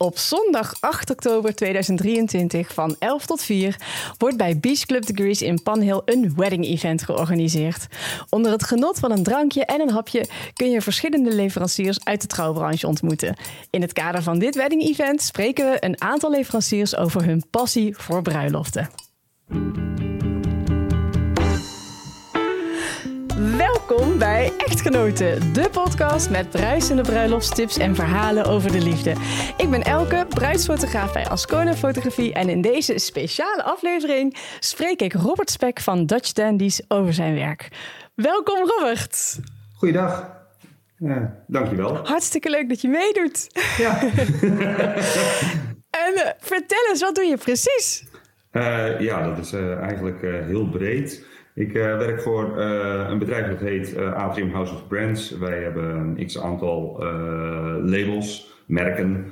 Op zondag 8 oktober 2023 van 11 tot 4 wordt bij Beach Club Degrees in Panhill een wedding event georganiseerd. Onder het genot van een drankje en een hapje kun je verschillende leveranciers uit de trouwbranche ontmoeten. In het kader van dit wedding event spreken we een aantal leveranciers over hun passie voor bruiloften. Welkom bij Echtgenoten, de podcast met bruisende bruiloftstips en verhalen over de liefde. Ik ben Elke, bruidsfotograaf bij Ascona Fotografie en in deze speciale aflevering spreek ik Robert Spek van Dutch Dandies over zijn werk. Welkom Robert. Goeiedag. Ja, dankjewel. Hartstikke leuk dat je meedoet. Ja. en uh, vertel eens, wat doe je precies? Uh, ja, dat is uh, eigenlijk heel breed. Ik uh, werk voor uh, een bedrijf dat heet uh, Atrium House of Brands. Wij hebben een x aantal labels, merken.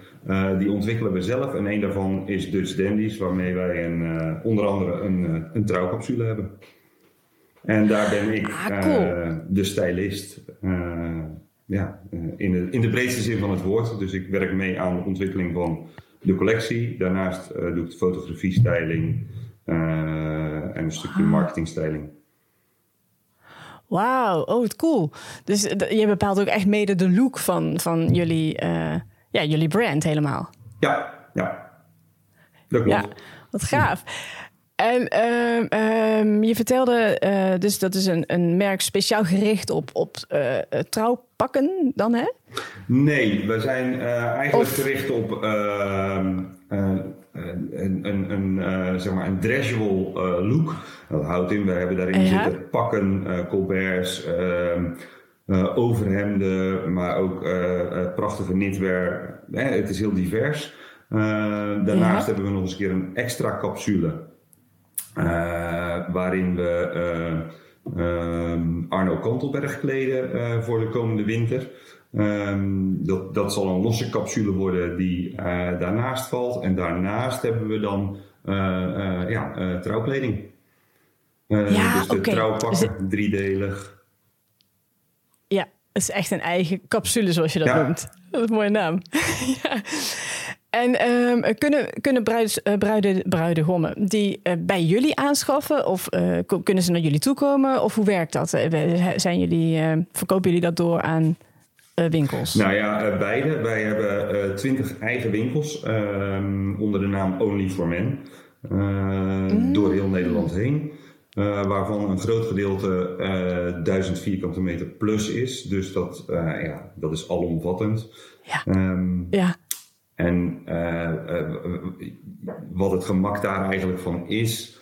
die ontwikkelen we zelf. En een daarvan is Dutch Dandies, waarmee wij een, onder andere een, een trouwcapsule hebben. En daar ben ik ah, cool. de stylist. ja, in, de, in de breedste zin van het woord. Dus ik werk mee aan de ontwikkeling van de collectie. Daarnaast doe ik de fotografie, styling en een stukje Ah. marketingstyling. Wauw, oh, wat cool. Dus je bepaalt ook echt mede de look van, van jullie, uh, ja, jullie brand helemaal. Ja, ja. Klopt. Ja, wat gaaf. En uh, um, je vertelde, uh, dus dat is een, een merk speciaal gericht op, op uh, trouwpakken dan, hè? Nee, we zijn eigenlijk of... gericht op ehm, een, een, een, zeg maar een dressable look. Dat houdt in, we hebben daarin ja. zitten pakken, colberts, uh, overhemden, maar ook uh, prachtige knitwear. het is heel divers. Uh, daarnaast ja. hebben we nog eens een keer een extra capsule. waarin we Arno Kantelberg kleden voor de komende winter. Um, dat, dat zal een losse capsule worden die uh, daarnaast valt. En daarnaast hebben we dan uh, uh, ja, trouwkleding. ja, dus de okay. trouwpakken, dus driedelig. Ja, het is echt een eigen capsule zoals je dat ja. noemt. Dat is een mooie naam. ja. En um, kunnen, kunnen bruids, uh, bruiden, bruidegommen die uh, bij jullie aanschaffen? Of uh, kunnen ze naar jullie toe komen? Of hoe werkt dat? Zijn jullie, verkopen jullie dat door aan winkels? Nou ja, beide. Wij hebben twintig eigen winkels um, onder de naam Only for Men. Mm. Door heel Nederland heen. Uh, waarvan een groot gedeelte uh, 1000 vierkante meter plus is. Dus dat, uh, ja, dat is alomvattend. Ja. Um, ja. En wat het gemak daar eigenlijk van is,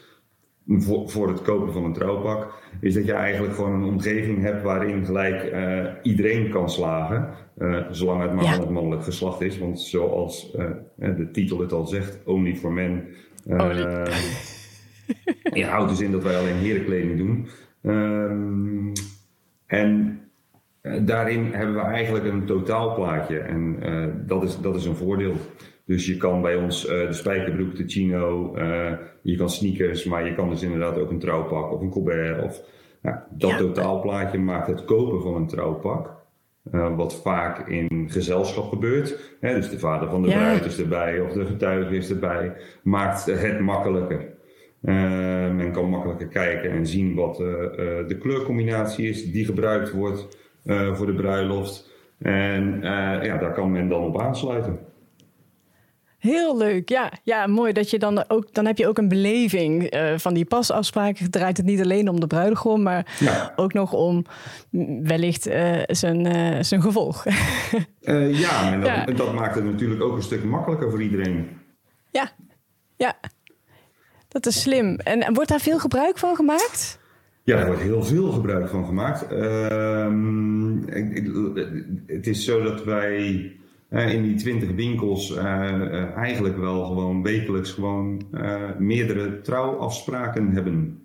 voor, voor het kopen van een trouwpak, is dat je eigenlijk gewoon een omgeving hebt waarin gelijk uh, iedereen kan slagen. Uh, zolang het maar Ja. het mannelijk geslacht is. Want zoals de titel het al zegt, Only for Men. Only. je houdt dus in dat wij alleen herenkleding doen. Um, en daarin hebben we eigenlijk een totaalplaatje. En dat, is, dat is een voordeel. Dus je kan bij ons uh, de spijkerbroek, de chino, je kan sneakers, maar je kan dus inderdaad ook een trouwpak of een colbert. Of, nou, dat Ja. totaalplaatje maakt het kopen van een trouwpak. Uh, wat vaak in gezelschap gebeurt. Hè, dus de vader van de Ja. bruid is erbij of de getuige is erbij. Maakt het makkelijker. Uh, men kan makkelijker kijken en zien wat uh, de kleurcombinatie is die gebruikt wordt voor de bruiloft. En ja, daar kan men dan op aansluiten. Heel leuk, ja. Ja, mooi dat je dan ook... Dan heb je ook een beleving uh, van die pasafspraken. Draait het niet alleen om de bruidegom, maar Ja. ook nog om wellicht uh, zijn, uh, zijn gevolg. Ja, en dat, Ja. dat maakt het natuurlijk ook een stuk makkelijker voor iedereen. ja, ja. Dat is slim. En, en wordt daar veel gebruik van gemaakt? Ja, er wordt heel veel gebruik van gemaakt. Ehm, het is zo dat wij eh, in die 20 winkels eh, eh, eigenlijk wel gewoon wekelijks gewoon eh, meerdere trouwafspraken hebben.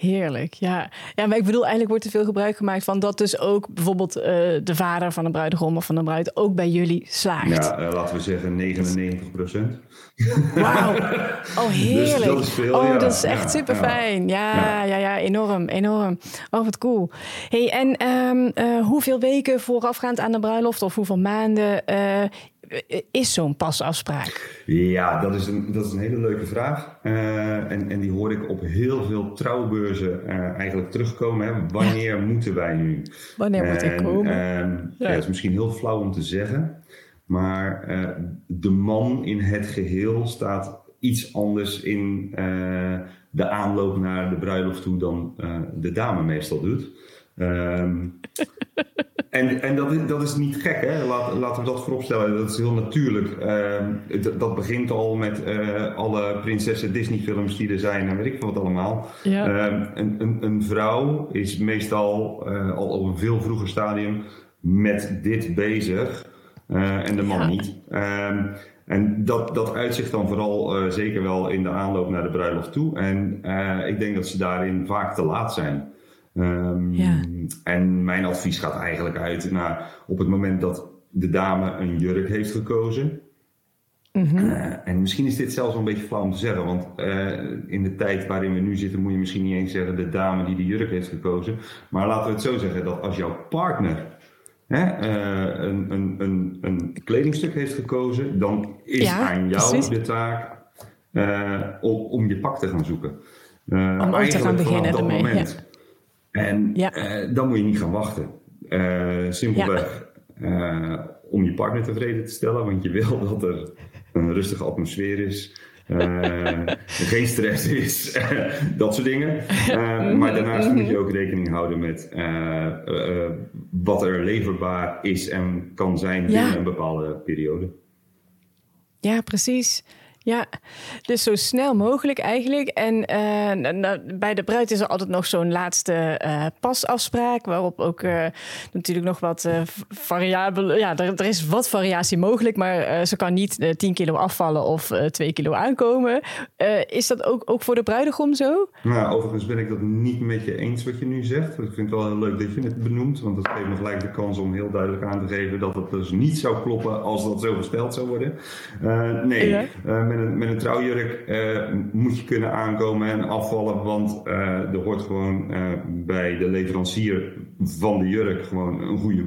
Heerlijk, ja. Ja, maar ik bedoel, eigenlijk wordt er veel gebruik gemaakt van dat dus ook bijvoorbeeld eh, de vader van een bruidegom of van een bruid ook bij jullie slaagt. Ja, eh, laten we zeggen 99 procent. Wauw. Oh, heerlijk. Dus dat is veel, oh, ja. dat is echt Ja, super fijn. Ja, ja, Ja. ja, enorm, enorm. Oh, wat cool. Hey, en ehm, eh, hoeveel weken voorafgaand aan de bruiloft of hoeveel maanden is zo'n pasafspraak? Ja, dat is een, dat is een hele leuke vraag. Uh, en, en die hoor ik op heel veel trouwbeurzen uh, eigenlijk terugkomen. Hè. Wanneer ja. moeten wij nu? Wanneer moet ik komen? Uh, ja. ja, het is misschien heel flauw om te zeggen. Maar de man in het geheel staat iets anders in de aanloop naar de bruiloft toe dan de dame meestal doet. Um, en en dat, is, dat is niet gek, hè? Laat, laten we dat vooropstellen. Dat is heel natuurlijk. Uh, dat begint al met uh, alle prinsessen Disney-films die er zijn en weet ik veel wat allemaal. Ja. Uh, een, een, een, vrouw is meestal uh, al op een veel vroeger stadium met dit bezig en de man ja. niet. Ehm, en dat, dat uitzicht dan vooral zeker wel in de aanloop naar de bruiloft toe. En ik denk dat ze daarin vaak te laat zijn. Um, ja. En mijn advies gaat eigenlijk uit naar op het moment dat de dame een jurk heeft gekozen. Mm -hmm. uh, en misschien is dit zelfs wel een beetje flauw om te zeggen, want uh, in de tijd waarin we nu zitten moet je misschien niet eens zeggen de dame die de jurk heeft gekozen. Maar laten we het zo zeggen dat als jouw partner hè, uh, een, een, een, een, kledingstuk heeft gekozen, dan is ja, aan jou precies. de taak om, om, je pak te gaan zoeken. om ook te gaan beginnen ermee. Moment, ja. En ja. uh, dan moet je niet gaan wachten. Uh, simpelweg ja. uh, om je partner tevreden te stellen, want je wil dat er een rustige atmosfeer is. geen stress is, dat soort dingen. maar daarnaast moet je ook rekening houden met wat er leverbaar is en kan zijn binnen een bepaalde periode. Ja, precies. Ja, dus zo snel mogelijk eigenlijk. En uh, bij de bruid is er altijd nog zo'n laatste uh, pasafspraak, waarop ook uh, natuurlijk nog wat variabelen. Ja, er, er, is wat variatie mogelijk, maar ze kan niet 10 kilo afvallen of 2 kilo aankomen. is dat ook, ook voor de bruidegom zo? Nou, overigens ben ik dat niet met je eens wat je nu zegt. Ik vind het wel heel leuk dat je het benoemt, want dat geeft me gelijk de kans om heel duidelijk aan te geven dat het dus niet zou kloppen als dat zo gesteld zou worden. nee. Ja met een, met een trouwjurk uh, moet je kunnen aankomen en afvallen, want uh, er hoort gewoon uh, bij de leverancier van de jurk gewoon een goede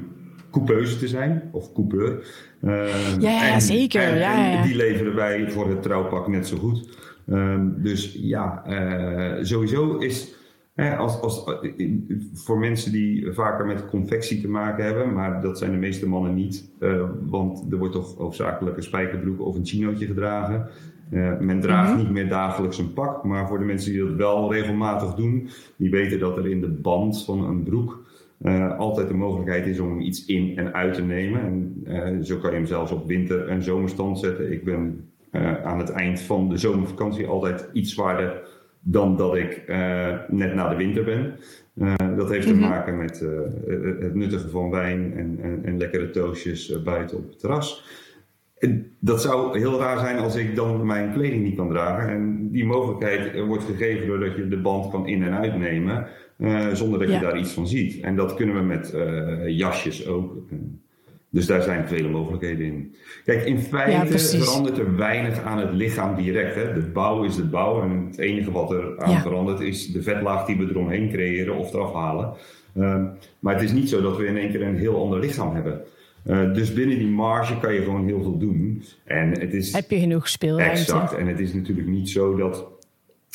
coupeuse te zijn, of coupeur. ja, ja en, zeker. En, ja, ja. die leveren wij voor het trouwpak net zo goed. Um, dus ja, sowieso is als, als, voor mensen die vaker met confectie te maken hebben, maar dat zijn de meeste mannen niet, uh, want er wordt toch hoofdzakelijk een spijkerbroek of een chinootje gedragen. Uh, men draagt mm -hmm. niet meer dagelijks een pak, maar voor de mensen die dat wel regelmatig doen, die weten dat er in de band van een broek uh, altijd de mogelijkheid is om iets in en uit te nemen. En zo kan je hem zelfs op winter- en zomerstand zetten. Ik ben aan het eind van de zomervakantie altijd iets zwaarder dan dat ik uh, net na de winter ben. Uh, dat heeft te maken met uh, het nuttigen van wijn en, en, en lekkere toastjes buiten op het terras. En dat zou heel raar zijn als ik dan mijn kleding niet kan dragen. En die mogelijkheid wordt gegeven doordat je de band kan in- en uitnemen. zonder dat je daar iets van ziet. En dat kunnen we met jasjes ook. Dus daar zijn vele mogelijkheden in. Kijk, in feite ja, verandert er weinig aan het lichaam direct. Hè? De bouw is de bouw en het enige wat er aan ja. verandert is de vetlaag die we eromheen creëren of eraf halen. Uh, maar het is niet zo dat we in één keer een heel ander lichaam hebben. Uh, dus binnen die marge kan je gewoon heel veel doen. En het is, Heb je genoeg speelruimte? Exact. En het is natuurlijk niet zo dat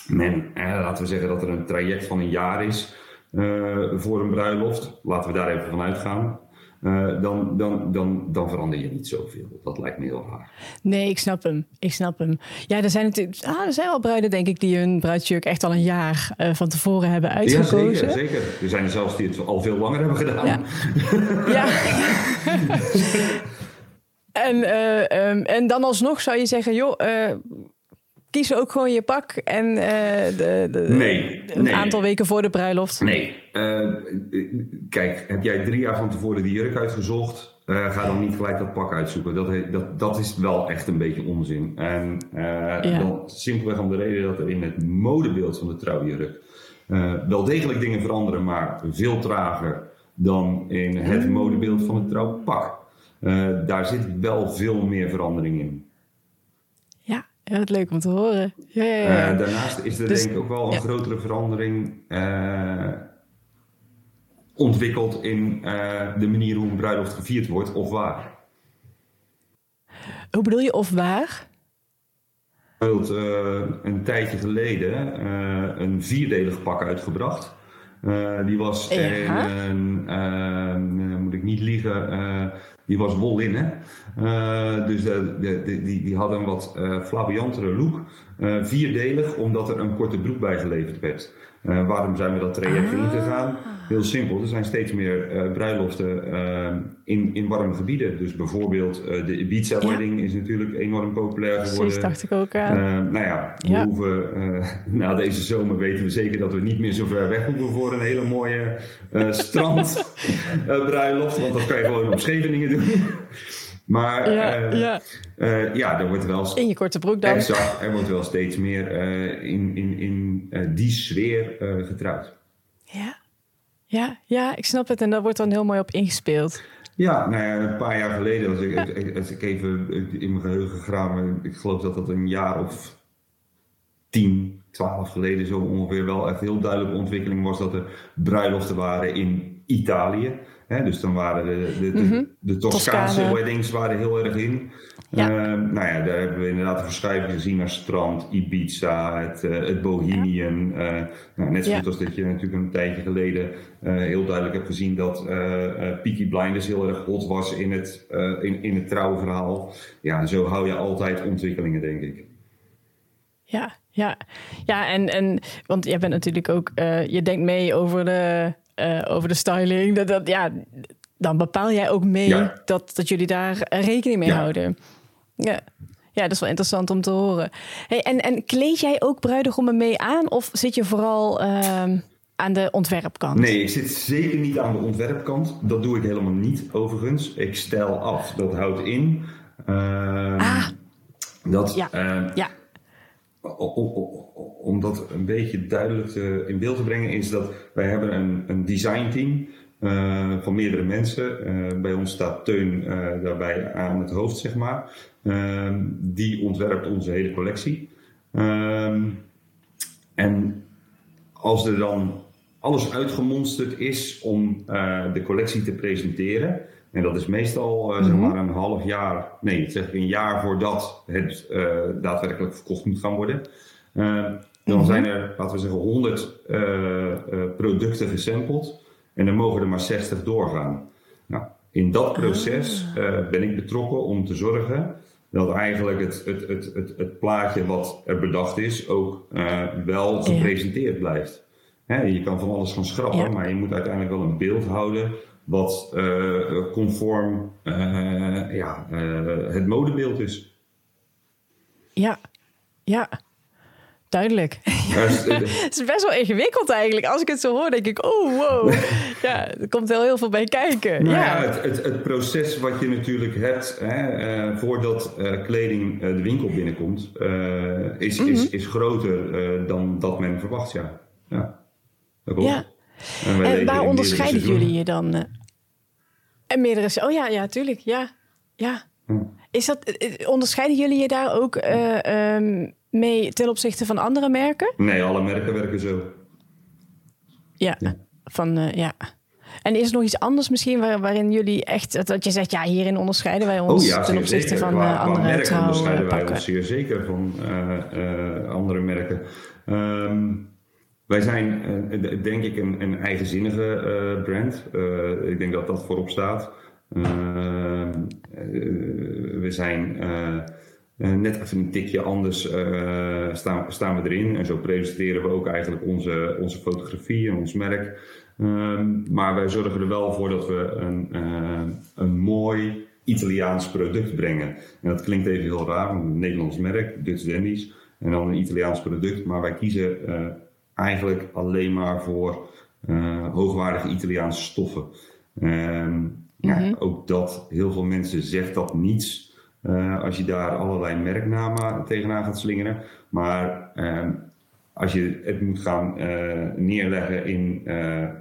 men, eh, laten we zeggen dat er een traject van een jaar is uh, voor een bruiloft. Laten we daar even van uitgaan. Uh, dan, dan, dan, dan verander je niet zoveel. Dat lijkt me heel raar. Nee, ik snap hem. Ik snap hem. Ja, er zijn natuurlijk ah, er zijn wel bruiden, denk ik, die hun bruidsjurk echt al een jaar uh, van tevoren hebben uitgekozen. Ja, zeker, zeker. Er zijn er zelfs die het al veel langer hebben gedaan. Ja. ja. en, uh, um, en dan alsnog zou je zeggen, joh kies ook gewoon je pak en uh, de, de, nee, een nee. aantal weken voor de bruiloft? Nee. Uh, kijk, heb jij drie jaar van tevoren die jurk uitgezocht? Uh, ga dan niet gelijk dat pak uitzoeken. Dat, dat, dat is wel echt een beetje onzin. En ja. dan simpelweg om de reden dat er in het modebeeld van de trouwjurk wel degelijk dingen veranderen, maar veel trager dan in het mm. modebeeld van het trouwpak. daar zit wel veel meer verandering in. Ja, het leuk om te horen. Ja, ja, ja. Uh, daarnaast is er dus, denk ik ook wel een ja. grotere verandering uh, ontwikkeld in uh, de manier hoe een bruiloft gevierd wordt of waar. Hoe bedoel je of waar? Bijvoorbeeld een tijdje geleden een vierdelig pak uitgebracht. Die was ja. in, moet ik niet liegen, die was wol in. Hè? dus de, de, die, die hadden een wat flamboyantere look. vierdelig, omdat er een korte broek bij geleverd werd. waarom zijn we dat traject ah. ingegaan? Heel simpel, er zijn steeds meer uh, bruiloften uh, in, in warme gebieden. Dus bijvoorbeeld uh, de Ibiza wedding is natuurlijk enorm populair geworden. Precies, dacht ik ook. nou ja, we ja. hoeven, na deze zomer weten we zeker dat we niet meer zo ver weg hoeven voor een hele mooie strandbruiloft. want dat kan je gewoon op Scheveningen doen. Maar ja, ja. Uh, ja, er wordt wel... In je korte broek dan. Exact, er wordt wel steeds meer uh, in, in, in die sfeer getrouwd. Ja. Ja, ik snap het. En daar wordt dan heel mooi op ingespeeld. Ja, nou ja, een paar jaar geleden, als ik, als ik even in mijn geheugen graven, ik geloof dat dat een jaar of tien, twaalf geleden zo ongeveer wel echt heel duidelijke ontwikkeling was dat er bruiloften waren in Italië. dus dan waren de, de, de, mm de Toscaanse weddings waren heel erg in. Ja. Uh, nou ja, daar hebben we inderdaad een verschuiving gezien naar strand, Ibiza, het, uh, het Bohemian. Uh, nou, net zo goed als dat je natuurlijk een tijdje geleden uh, heel duidelijk hebt gezien dat Peaky Blinders heel erg hot was in het, in, in het trouwverhaal. Ja, zo hou je altijd ontwikkelingen, denk ik. Ja, ja, ja en, en want jij bent natuurlijk ook, je denkt mee over de, over de styling. Dat, dat, ja, dan bepaal jij ook mee dat, dat jullie daar rekening mee houden. Ja. ja, dat is wel interessant om te horen. Hey, en, en kleed jij ook bruidegommen mee aan of zit je vooral uh, aan de ontwerpkant? Nee, ik zit zeker niet aan de ontwerpkant. Dat doe ik helemaal niet overigens. Ik stel af. Dat houdt in. Uh, ah. Dat, ja. Uh, ja. Om dat een beetje duidelijk te, in beeld te brengen, is dat wij hebben een, een designteam uh, van meerdere mensen. Uh, bij ons staat Teun uh, daarbij aan het hoofd, zeg maar. Ehm, die ontwerpt onze hele collectie. Ehm, en als er dan alles uitgemonsterd is om de collectie te presenteren, en dat is meestal zeg mhm. maar een half jaar, nee, zeg een jaar voordat het daadwerkelijk verkocht moet gaan worden. dan mhm. zijn er, laten we zeggen, 100 producten gesampled. En dan mogen er maar 60 doorgaan. Nou, in dat proces uh, ben ik betrokken om te zorgen dat eigenlijk het, het, het, het, het plaatje wat er bedacht is ook uh, wel gepresenteerd blijft. Hè, je kan van alles gaan schrappen, maar je moet uiteindelijk wel een beeld houden wat uh, conform ja, het modebeeld is. Ja, ja. Duidelijk. het is best wel ingewikkeld eigenlijk. Als ik het zo hoor, denk ik, oh wow. ja, er komt wel heel veel bij kijken. Nou ja, het, het, het, proces wat je natuurlijk hebt hè, uh, voordat uh, kleding uh, de winkel binnenkomt, is, mm -hmm. is, is groter dan dat men verwacht. Ja, ja. dat. Ja. En, en waar onderscheiden jullie je dan? en meerdere. Oh ja, ja, tuurlijk. Ja, ja. Hm. Is dat, onderscheiden jullie je daar ook um, mee ten opzichte van andere merken? Nee, alle merken werken zo. Ja, van uh, ja. En is er nog iets anders misschien waarin jullie echt, dat je zegt, ja, hierin onderscheiden wij ons oh, ja, ten opzichte zeker. van uh, andere merken trouw, onderscheiden wij ons zeer zeker van uh, andere merken. Um, wij zijn, denk ik, een, een eigenzinnige brand. ik denk dat dat voorop staat. Ehm, we zijn uh, net even een tikje anders uh, staan, staan we erin. En zo presenteren we ook eigenlijk onze, onze fotografie en ons merk. Um, maar wij zorgen er wel voor dat we een, uh, een mooi Italiaans product brengen. En dat klinkt even heel raar, want een Nederlands merk, Dutch Dandies, en dan een Italiaans product. Maar wij kiezen eigenlijk alleen maar voor hoogwaardige Italiaanse stoffen. Um, ja, mhm. ook dat, heel veel mensen zegt dat niets uh, als je daar allerlei merknamen tegenaan gaat slingeren. Maar uh, als je het moet gaan uh, neerleggen in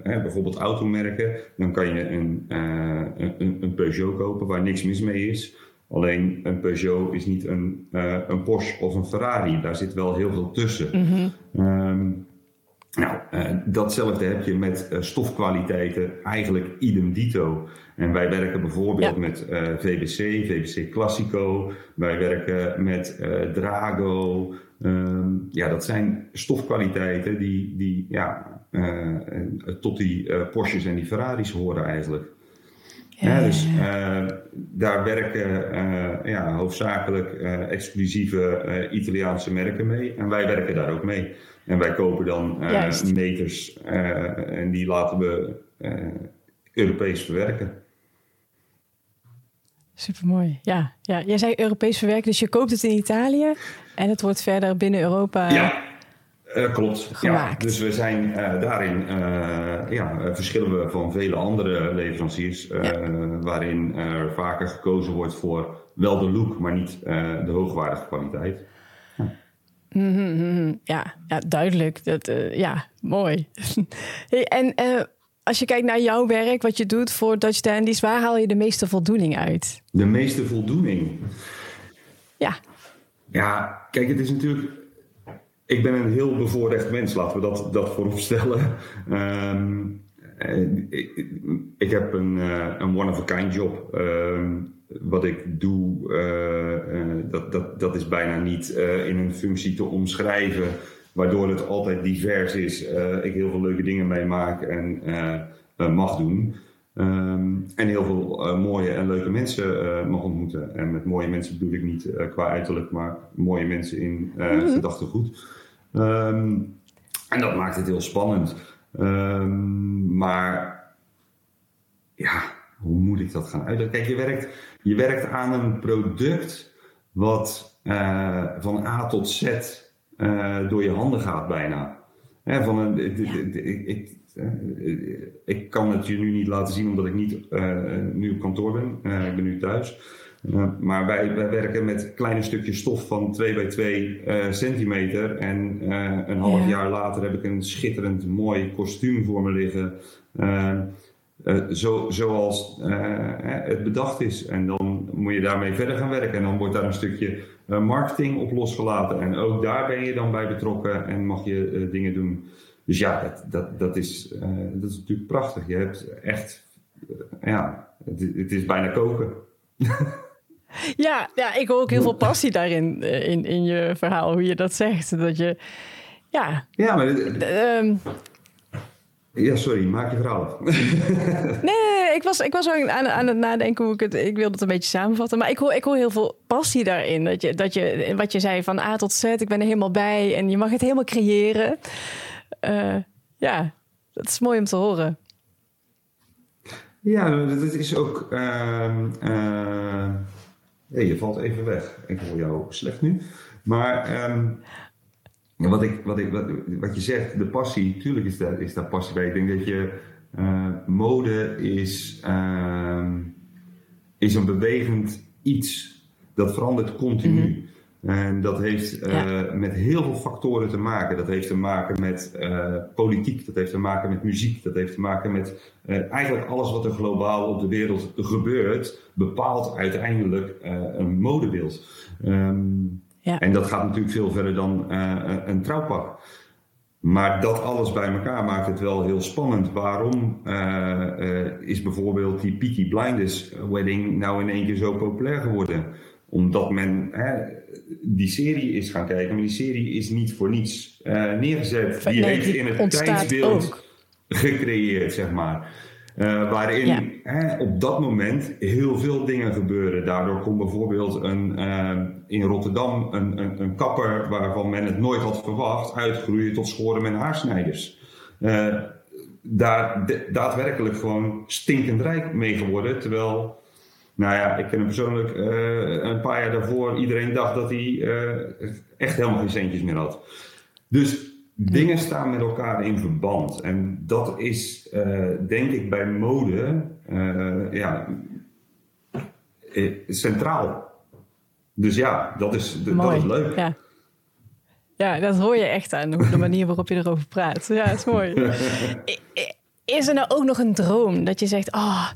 bijvoorbeeld automerken, dan kan je een, een, een, Peugeot kopen waar niks mis mee is. Alleen een Peugeot is niet een, een Porsche of een Ferrari. Daar zit wel heel veel tussen. Mm -hmm. um, Nou, uh, datzelfde heb je met uh, stofkwaliteiten, eigenlijk idem dito. En wij werken bijvoorbeeld ja. met uh, VBC, VBC Classico. Wij werken met Drago. Um, ja, dat zijn stofkwaliteiten die, die ja, tot die Porsches en die Ferraris horen eigenlijk. Ja, dus daar werken ja, hoofdzakelijk exclusieve Italiaanse merken mee. En wij werken daar ook mee. En wij kopen dan uh, meters uh, en die laten we uh, Europees verwerken. Supermooi. Ja, ja, jij zei Europees verwerken, dus je koopt het in Italië en het wordt verder binnen Europa. Ja, klopt. Gemaakt. Ja, dus we zijn daarin, ja, verschillen we van vele andere leveranciers, ja. waarin er vaker gekozen wordt voor wel de look, maar niet de hoogwaardige kwaliteit. Mm-hmm, ja, ja, duidelijk. Dat, uh, ja, mooi. hey, en uh, als je kijkt naar jouw werk, wat je doet voor Dutch Dandies, waar haal je de meeste voldoening uit? De meeste voldoening? Ja. Ja, kijk, het is natuurlijk... Ik ben een heel bevoorrecht mens, laten we dat, dat vooropstellen. Um, ik, ik, heb een, een one-of-a-kind job. Um, wat ik doe, uh, uh, dat, dat, dat is bijna niet uh, in een functie te omschrijven, waardoor het altijd divers is. ik heel veel leuke dingen meemaak en mag doen. Um, en heel veel mooie en leuke mensen mag ontmoeten. En met mooie mensen bedoel ik niet qua uiterlijk, maar mooie mensen in mm -hmm. gedachtegoed. Um, en dat maakt het heel spannend. Um, maar ja, hoe moet ik dat gaan uitleggen? Kijk, je werkt, je werkt aan een product wat uh, van A tot Z uh, door je handen gaat bijna. Hè, van een, ik, ik, ik, kan het je nu niet laten zien omdat ik niet uh, nu op kantoor ben. ik ben nu thuis. maar wij, wij werken met kleine stukjes stof van 2 bij 2 centimeter. En een half ja. jaar later heb ik een schitterend mooi kostuum voor me liggen. Uh, zo, zoals uh, het bedacht is. En dan moet je daarmee verder gaan werken. En dan wordt daar een stukje uh, marketing op losgelaten. En ook daar ben je dan bij betrokken en mag je dingen doen. Dus ja, dat, dat, dat, is, dat is natuurlijk prachtig. Je hebt echt, ja, het, het, is bijna koken. ja, ja, ik hoor ook heel veel passie daarin in, in je verhaal, hoe je dat zegt. Dat je, ja. Ja, maar. Ehm, ja, sorry, maak je verhaal af. nee, ik was, ik was aan, aan het nadenken hoe ik het... Ik wilde het een beetje samenvatten. Maar ik hoor, ik hoor heel veel passie daarin. Dat je, dat je, wat je zei, van A tot Z, ik ben er helemaal bij. En je mag het helemaal creëren. Uh, ja, dat is mooi om te horen. Ja, dat is ook... Uh, uh, je valt even weg. Ik hoor jou slecht nu. Maar... Um, wat, ik, wat, ik, wat, wat je zegt, de passie, tuurlijk is daar, is daar passie bij. Ik denk dat je uh, mode is, uh, is een bewegend iets. Dat verandert continu. Mm -hmm. En dat heeft uh, ja. met heel veel factoren te maken. Dat heeft te maken met politiek, dat heeft te maken met muziek, dat heeft te maken met eigenlijk alles wat er globaal op de wereld gebeurt, bepaalt uiteindelijk een modebeeld. Um, ja. En dat gaat natuurlijk veel verder dan uh, een trouwpak. Maar dat alles bij elkaar maakt het wel heel spannend. Waarom uh, uh, is bijvoorbeeld die Peaky Blinders wedding nou in één keer zo populair geworden? Omdat men die serie is gaan kijken, maar die serie is niet voor niets neergezet. Die nee, heeft in het tijdsbeeld gecreëerd, zeg maar. Uh, waarin hè, op dat moment heel veel dingen gebeuren. Daardoor kon bijvoorbeeld een, uh, in Rotterdam een, een, een, kapper waarvan men het nooit had verwacht, uitgroeien tot schoren met haarsnijders. Uh, daar daadwerkelijk gewoon stinkend rijk mee geworden. Terwijl, nou ja, ik ken hem persoonlijk een paar jaar daarvoor, iedereen dacht dat hij echt helemaal geen centjes meer had. Dus Dingen staan met elkaar in verband. En dat is, uh, denk ik, bij mode uh, ja, eh, centraal. Dus ja, dat is, dat is leuk. Ja. ja, dat hoor je echt aan de manier waarop je erover praat. Ja, dat is mooi. is er nou ook nog een droom dat je zegt: Oh,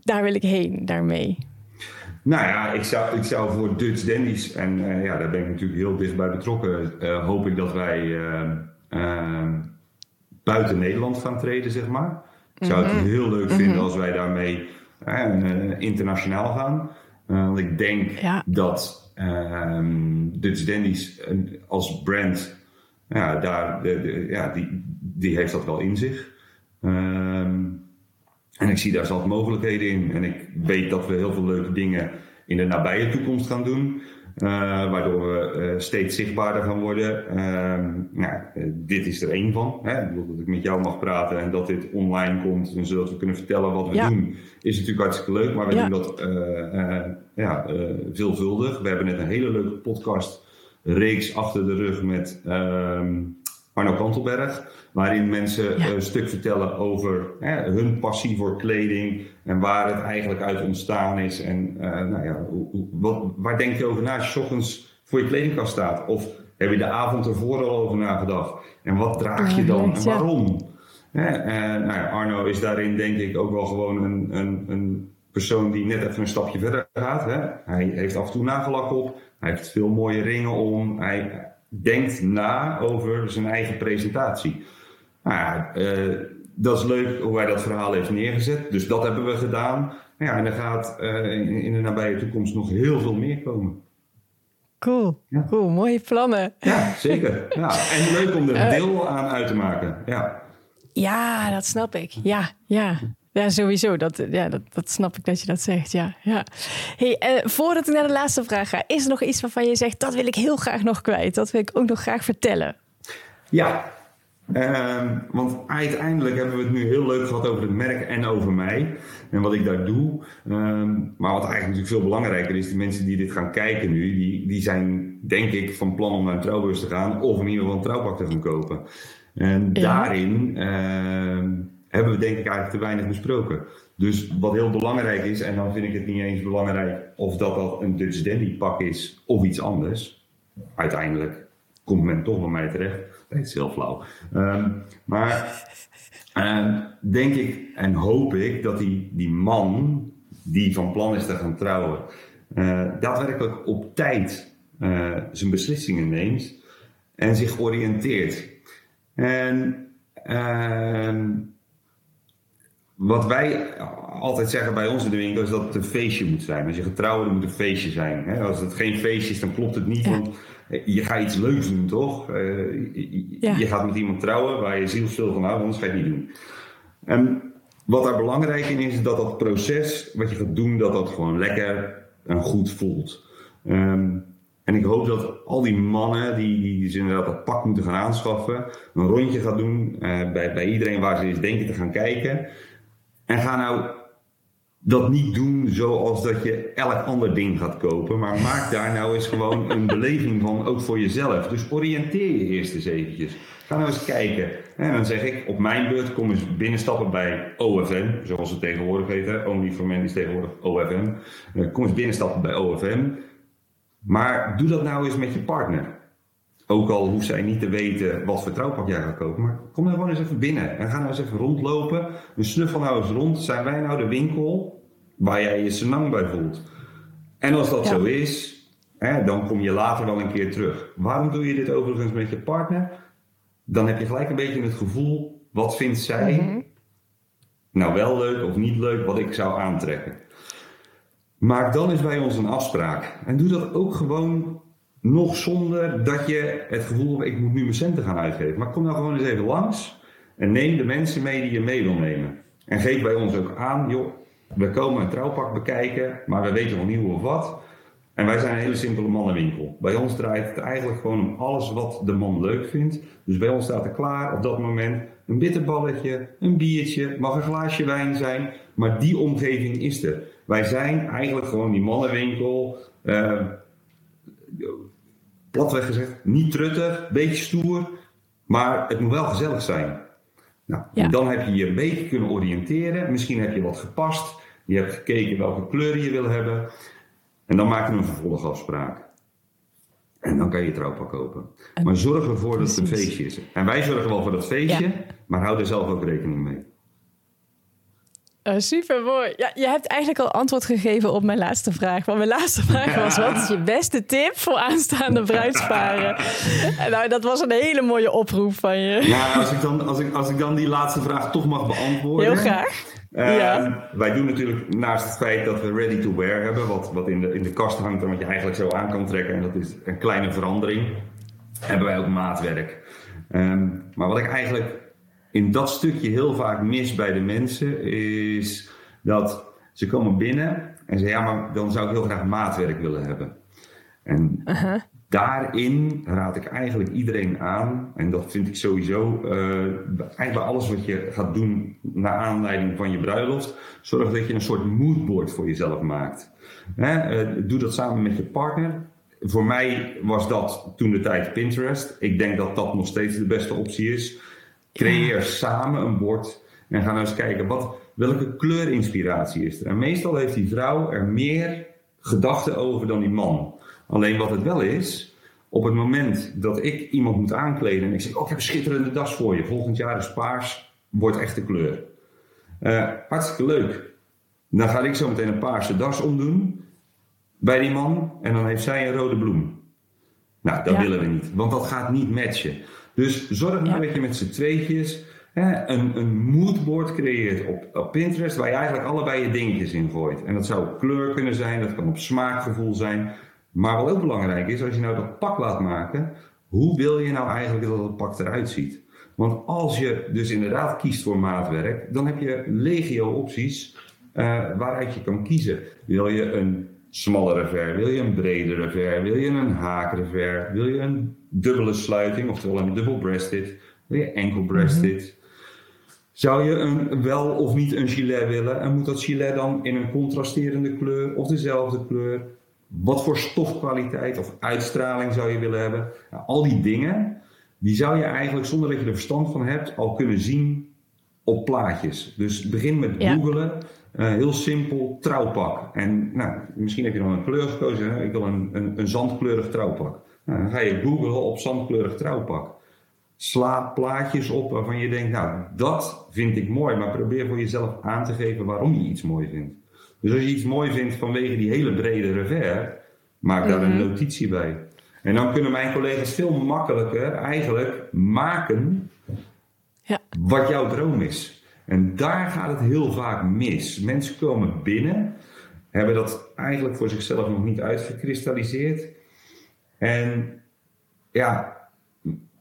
daar wil ik heen, daarmee? Nou ja, ik zou, ik zou voor Dutch Dandies, en uh, ja, daar ben ik natuurlijk heel dichtbij betrokken, uh, hoop ik dat wij uh, ehm, buiten Nederland gaan treden, zeg maar. Ik zou het mhm. heel leuk vinden mhm. als wij daarmee internationaal gaan. Want ik denk dat um, Dutch Dandies als brand, ja, daar, de, ja, die, die heeft dat wel in zich. Um, en ik zie daar zelf mogelijkheden in. En ik weet dat we heel veel leuke dingen in de nabije toekomst gaan doen. Uh, waardoor we uh, steeds zichtbaarder gaan worden. Uh, nou, uh, dit is er één van. Hè? Dat ik met jou mag praten en dat dit online komt. En zodat we kunnen vertellen wat we doen. Is natuurlijk hartstikke leuk. Maar we doen dat ja, veelvuldig. We hebben net een hele leuke podcast reeks achter de rug met ehm, Arno Kantelberg. Waarin mensen een stuk vertellen over hè, hun passie voor kleding en waar het eigenlijk uit ontstaan is. En uh, nou ja, wat, waar denk je over na als je ochtends voor je kledingkast staat? Of heb je de avond ervoor al over nagedacht? En wat draag je dan en waarom? en, nou ja, Arno is daarin denk ik ook wel gewoon een, een, een persoon die net even een stapje verder gaat. Hè? Hij heeft af en toe nagellak op. Hij heeft veel mooie ringen om. Hij denkt na over zijn eigen presentatie. Nou ja, uh, dat is leuk hoe hij dat verhaal heeft neergezet. Dus dat hebben we gedaan. Ja, en er gaat uh, in, in, de nabije toekomst nog heel veel meer komen. Cool, ja. cool, mooie plannen. Ja, zeker. Ja, en leuk om er uh, deel aan uit te maken. Ja. ja, dat snap ik. Ja, ja. Ja, sowieso. Dat, ja, dat, dat snap ik dat je dat zegt. Ja, ja. Hey, uh, voordat ik naar de laatste vraag ga, is er nog iets waarvan je zegt dat wil ik heel graag nog kwijt? Dat wil ik ook nog graag vertellen. Ja, Ehm, want uiteindelijk hebben we het nu heel leuk gehad over het merk en over mij. En wat ik daar doe. Ehm, maar wat eigenlijk natuurlijk veel belangrijker is, de mensen die dit gaan kijken nu, die, die zijn denk ik van plan om naar een trouwbeurs te gaan. Of in ieder geval een trouwpak te gaan kopen. En daarin ehm, hebben we denk ik eigenlijk te weinig besproken. Dus wat heel belangrijk is, en dan vind ik het niet eens belangrijk of dat dat een Dutch Dandy pak is of iets anders. Uiteindelijk komt men toch bij mij terecht. Het is heel flauw. Ehm, maar uh, denk ik en hoop ik dat die, die man die van plan is te gaan trouwen, uh, daadwerkelijk op tijd uh, zijn beslissingen neemt en zich oriënteert. En ehm, wat wij altijd zeggen bij ons in de winkel is dat het een feestje moet zijn. Als je getrouwd moet het een feestje zijn. Hè? Als het geen feestje is, dan klopt het niet. Want je gaat iets leuks doen, toch? Uh, je, je, gaat met iemand trouwen waar je zielsveel van houdt, anders ga je het niet doen. En wat daar belangrijk in is, dat dat proces wat je gaat doen, dat dat gewoon lekker en goed voelt. Um, en ik hoop dat al die mannen die, die dus inderdaad dat pak moeten gaan aanschaffen, een rondje gaan doen uh, bij, bij iedereen waar ze eens denken te gaan kijken. En ga nou dat niet doen zoals dat je elk ander ding gaat kopen. Maar maak daar nou eens gewoon een beleving van, ook voor jezelf. Dus oriënteer je eerst eens eventjes. Ga nou eens kijken. En dan zeg ik, op mijn beurt kom eens binnenstappen bij OFM. Zoals het tegenwoordig heet. Only for Men is tegenwoordig OFM. Eh, kom eens binnenstappen bij OFM. Maar doe dat nou eens met je partner. Ook al hoeft zij niet te weten wat voor trouwpak jij gaat kopen. Maar kom nou gewoon eens even binnen. En ga nou eens even rondlopen. Een snuffel nou eens rond. Zijn wij nou de winkel waar jij je senang bij voelt? En als dat zo is, hè, dan kom je later wel een keer terug. Waarom doe je dit overigens met je partner? Dan heb je gelijk een beetje het gevoel, wat vindt zij mhm. nou wel leuk of niet leuk, wat ik zou aantrekken. Maak dan eens bij ons een afspraak. En doe dat ook gewoon nog zonder dat je het gevoel hebt, ik moet nu mijn centen gaan uitgeven. Maar kom nou gewoon eens even langs en neem de mensen mee die je mee wil nemen. En geef bij ons ook aan, joh, we komen een trouwpak bekijken, maar we weten nog niet hoe of wat. En wij zijn een hele simpele mannenwinkel. Bij ons draait het eigenlijk gewoon om alles wat de man leuk vindt. Dus bij ons staat er klaar op dat moment een bitterballetje, een biertje, mag een glaasje wijn zijn. Maar die omgeving is er. Wij zijn eigenlijk gewoon die mannenwinkel. Uh, platweg gezegd, niet truttig, beetje stoer, maar het moet wel gezellig zijn. Nou, Dan heb je je een beetje kunnen oriënteren. Misschien heb je wat gepast. Je hebt gekeken welke kleuren je wil hebben. En dan maak je een vervolgafspraak. En dan kan je trouwpak kopen. maar zorg ervoor dat het een feestje is. En wij zorgen wel voor dat feestje, maar hou er zelf ook rekening mee. Uh, super mooi. Ja, je hebt eigenlijk al antwoord gegeven op mijn laatste vraag. Want mijn laatste vraag was: wat is je beste tip voor aanstaande bruidsparen? en nou, dat was een hele mooie oproep van je. Ja, als ik dan, als ik, als ik dan die laatste vraag toch mag beantwoorden. Heel graag. Uh, ja. Wij doen natuurlijk naast het feit dat we ready to wear hebben, wat, wat in, de, in de kast hangt en wat je eigenlijk zo aan kan trekken, en dat is een kleine verandering, hebben wij ook maatwerk. Um, maar wat ik eigenlijk in dat stukje heel vaak mis bij de mensen is dat ze komen binnen en zeggen: Ja, maar dan zou ik heel graag maatwerk willen hebben. En daarin raad ik eigenlijk iedereen aan, en dat vind ik sowieso, uh, eigenlijk bij alles wat je gaat doen naar aanleiding van je bruiloft, zorg dat je een soort moodboard voor jezelf maakt. Hè? Uh, doe dat samen met je partner. Voor mij was dat toen de tijd Pinterest. Ik denk dat dat nog steeds de beste optie is. Creëer samen een bord en ga nou eens kijken wat, welke kleurinspiratie is er. En meestal heeft die vrouw er meer gedachten over dan die man. Alleen wat het wel is, op het moment dat ik iemand moet aankleden en ik zeg: Oh, ik heb een schitterende das voor je, volgend jaar is paars, wordt echt de kleur. Uh, hartstikke leuk. Dan ga ik zo meteen een paarse das omdoen bij die man en dan heeft zij een rode bloem. Nou, dat willen we niet, want dat gaat niet matchen. Dus zorg nou dat je met z'n tweetjes hè, een, een moodboard creëert op, op Pinterest waar je eigenlijk allebei je dingetjes in gooit. En dat zou op kleur kunnen zijn, dat kan op smaakgevoel zijn. Maar wat ook belangrijk is, als je nou dat pak laat maken, hoe wil je nou eigenlijk dat het pak eruit ziet? Want als je dus inderdaad kiest voor maatwerk, dan heb je legio opties uh, waaruit je kan kiezen. Wil je een smallere ver, wil je een bredere ver, wil je een hakere ver, wil je een dubbele sluiting, oftewel een double-breasted, wil je enkel-breasted. Mhm. Zou je een, wel of niet een gilet willen en moet dat gilet dan in een contrasterende kleur of dezelfde kleur? Wat voor stofkwaliteit of uitstraling zou je willen hebben? Nou, al die dingen, die zou je eigenlijk zonder dat je er verstand van hebt al kunnen zien op plaatjes. Dus begin met googelen. Uh, heel simpel, trouwpak. En nou, misschien heb je dan een kleur gekozen. Hè? Ik wil een, een, een zandkleurig trouwpak. Nou, dan ga je googlen op zandkleurig trouwpak. Sla plaatjes op waarvan je denkt, nou, dat vind ik mooi. Maar probeer voor jezelf aan te geven waarom je iets mooi vindt. Dus als je iets mooi vindt vanwege die hele brede revers, maak daar een mhm. notitie bij. En dan kunnen mijn collega's veel makkelijker eigenlijk maken ja. wat jouw droom is. En daar gaat het heel vaak mis. Mensen komen binnen, hebben dat eigenlijk voor zichzelf nog niet uitgekristalliseerd. En ja,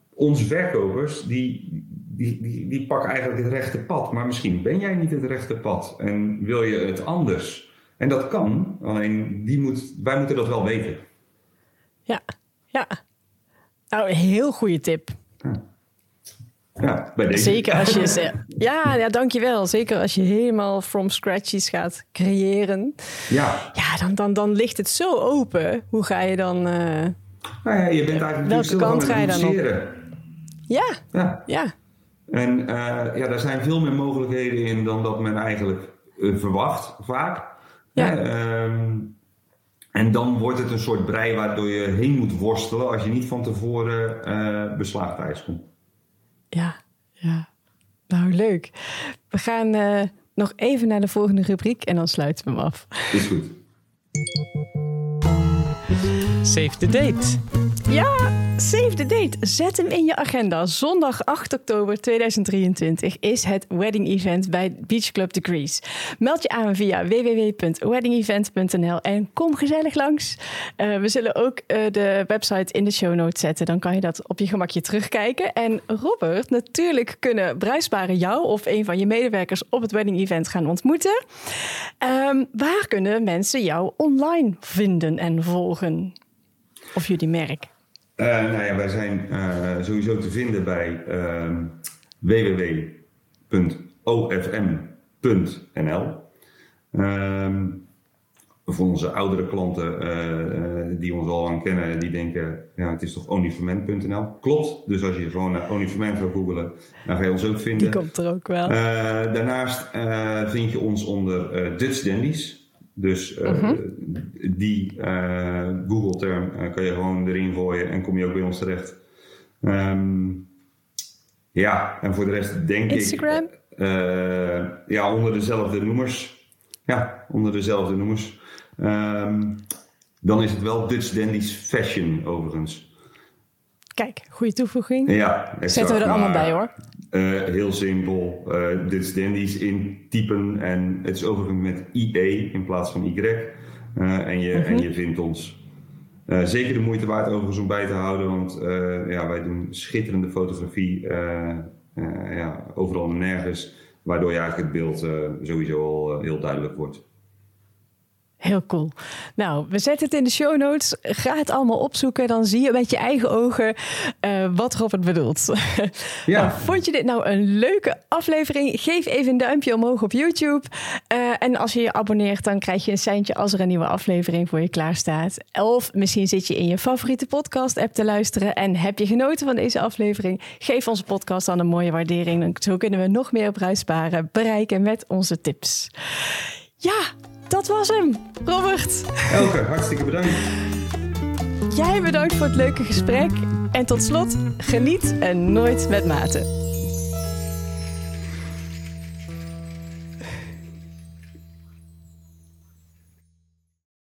onze verkopers, die, die, die, die pakken eigenlijk het rechte pad. Maar misschien ben jij niet het rechte pad en wil je het anders. En dat kan, alleen die moet, wij moeten dat wel weten. Ja, ja. Nou, een heel goede tip. Ja. Ja, bij deze. Zeker als je. Ja, ja, dankjewel. Zeker als je helemaal from scratch iets gaat creëren. Ja. Ja, dan, dan, dan ligt het zo open. Hoe ga je dan. Uh, nou ja, je bent eigenlijk Welke kant ga je dan op? Ja. Ja. ja. En uh, ja, daar zijn veel meer mogelijkheden in dan dat men eigenlijk uh, verwacht, vaak. Ja. Um, en dan wordt het een soort brei waardoor je heen moet worstelen als je niet van tevoren uh, beslaagd komt. Ja. Nou, leuk. We gaan uh, nog even naar de volgende rubriek en dan sluiten we hem af. Is goed. Save the date. Ja, save the date. Zet hem in je agenda. Zondag 8 oktober 2023 is het wedding event bij Beach Club Degrees. Meld je aan via www.weddingevent.nl en kom gezellig langs. Uh, we zullen ook uh, de website in de show notes zetten. Dan kan je dat op je gemakje terugkijken. En Robert, natuurlijk kunnen bruisparen jou of een van je medewerkers op het wedding event gaan ontmoeten. Um, waar kunnen mensen jou online vinden en volgen? Of jullie merk? Uh, nou ja, wij zijn uh, sowieso te vinden bij uh, www.ofm.nl. Ehm, voor onze oudere klanten uh, die ons al lang kennen, die denken, ja, het is toch onlyforment.nl. Klopt, dus als je gewoon naar onlyforment gaat googelen, dan ga je ons ook vinden. Die komt er ook wel. daarnaast vind je ons onder Dutch Dandies. Dus uh, die uh, Google-term uh, kan je gewoon erin gooien en kom je ook bij ons terecht. Um, ja, en voor de rest denk Instagram? ik... ja, onder dezelfde noemers. Ja, onder dezelfde noemers. Ehm, dan is het wel Dutch Dandies Fashion overigens. Kijk, goede toevoeging. Ja, exact. Zetten we er allemaal bij hoor. Uh, heel simpel. Uh, Dutch Dandies intypen en het is overigens met IE in plaats van Y. Uh, en, je, en mhm. je vindt ons. zeker de moeite waard overigens om bij te houden, want ja, wij doen schitterende fotografie ja, overal en nergens. Waardoor je eigenlijk het beeld sowieso al heel duidelijk wordt. Heel cool. Nou, we zetten het in de show notes. Ga het allemaal opzoeken. Dan zie je met je eigen ogen uh, wat Robert bedoelt. Ja. Nou, vond je dit nou een leuke aflevering? Geef even een duimpje omhoog op YouTube. Uh, en als je je abonneert, dan krijg je een seintje als er een nieuwe aflevering voor je klaar staat. Of misschien zit je in je favoriete podcast-app te luisteren en heb je genoten van deze aflevering. Geef onze podcast dan een mooie waardering. Zo kunnen we nog meer bruisbaren bereiken met onze tips. Ja, dat was hem. Robert. Elke, hartstikke bedankt. Jij bedankt voor het leuke gesprek. En tot slot, geniet en nooit met mate.